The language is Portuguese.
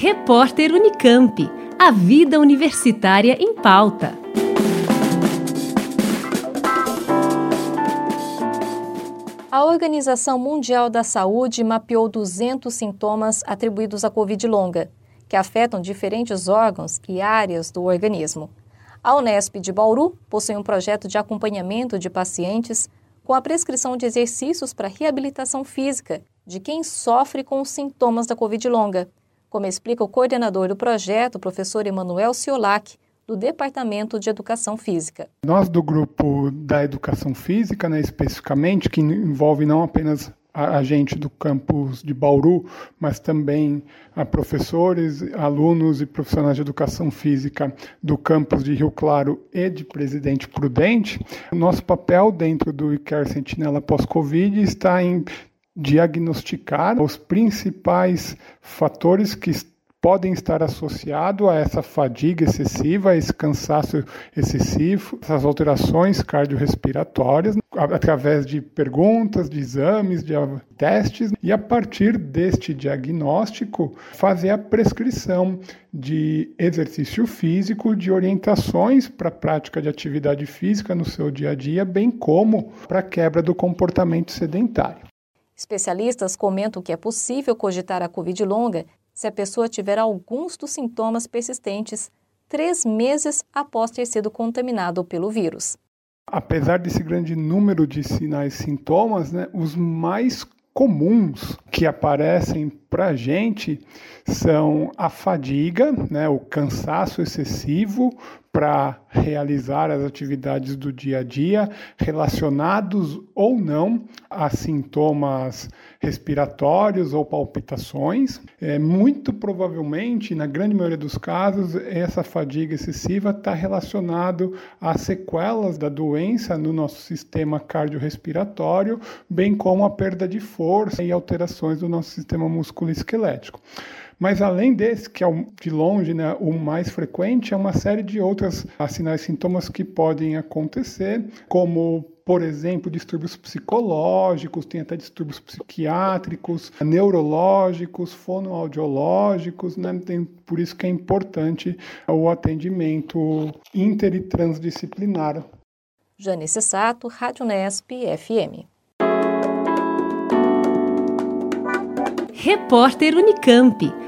Repórter Unicamp. A vida universitária em pauta. A Organização Mundial da Saúde mapeou 200 sintomas atribuídos à Covid longa, que afetam diferentes órgãos e áreas do organismo. A Unesp de Bauru possui um projeto de acompanhamento de pacientes com a prescrição de exercícios para reabilitação física de quem sofre com os sintomas da Covid longa, como explica o coordenador do projeto, o professor Emanuel Ciolac, do Departamento de Educação Física. Nós do grupo da Educação Física, né, especificamente, que envolve não apenas a, gente do campus de Bauru, mas também a professores, alunos e profissionais de educação física do campus de Rio Claro e de Presidente Prudente. O nosso papel dentro do ICARE Sentinela pós-Covid está em diagnosticar os principais fatores que podem estar associados a essa fadiga excessiva, a esse cansaço excessivo, essas alterações cardiorrespiratórias, através de perguntas, de exames, de testes, e a partir deste diagnóstico, fazer a prescrição de exercício físico, de orientações para a prática de atividade física no seu dia a dia, bem como para a quebra do comportamento sedentário. Especialistas comentam que é possível cogitar a Covid longa se a pessoa tiver alguns dos sintomas persistentes três meses após ter sido contaminado pelo vírus. Apesar desse grande número de sinais e sintomas, né, os mais comuns que aparecem para a gente são a fadiga, né, o cansaço excessivo para realizar as atividades do dia a dia, relacionados ou não a sintomas respiratórios ou palpitações. É, muito provavelmente, na grande maioria dos casos, essa fadiga excessiva está relacionado a sequelas da doença no nosso sistema cardiorrespiratório, bem como a perda de força e alterações do nosso sistema musculoesquelético. Mas além desse, que é de longe né, o mais frequente, é uma série de outros sinais e sintomas que podem acontecer, como por exemplo, distúrbios psicológicos, tem até distúrbios psiquiátricos, neurológicos, fonoaudiológicos, né? Tem, por isso que é importante o atendimento inter e transdisciplinar. Janice Sato, Rádio Nesp FM. Repórter Unicamp.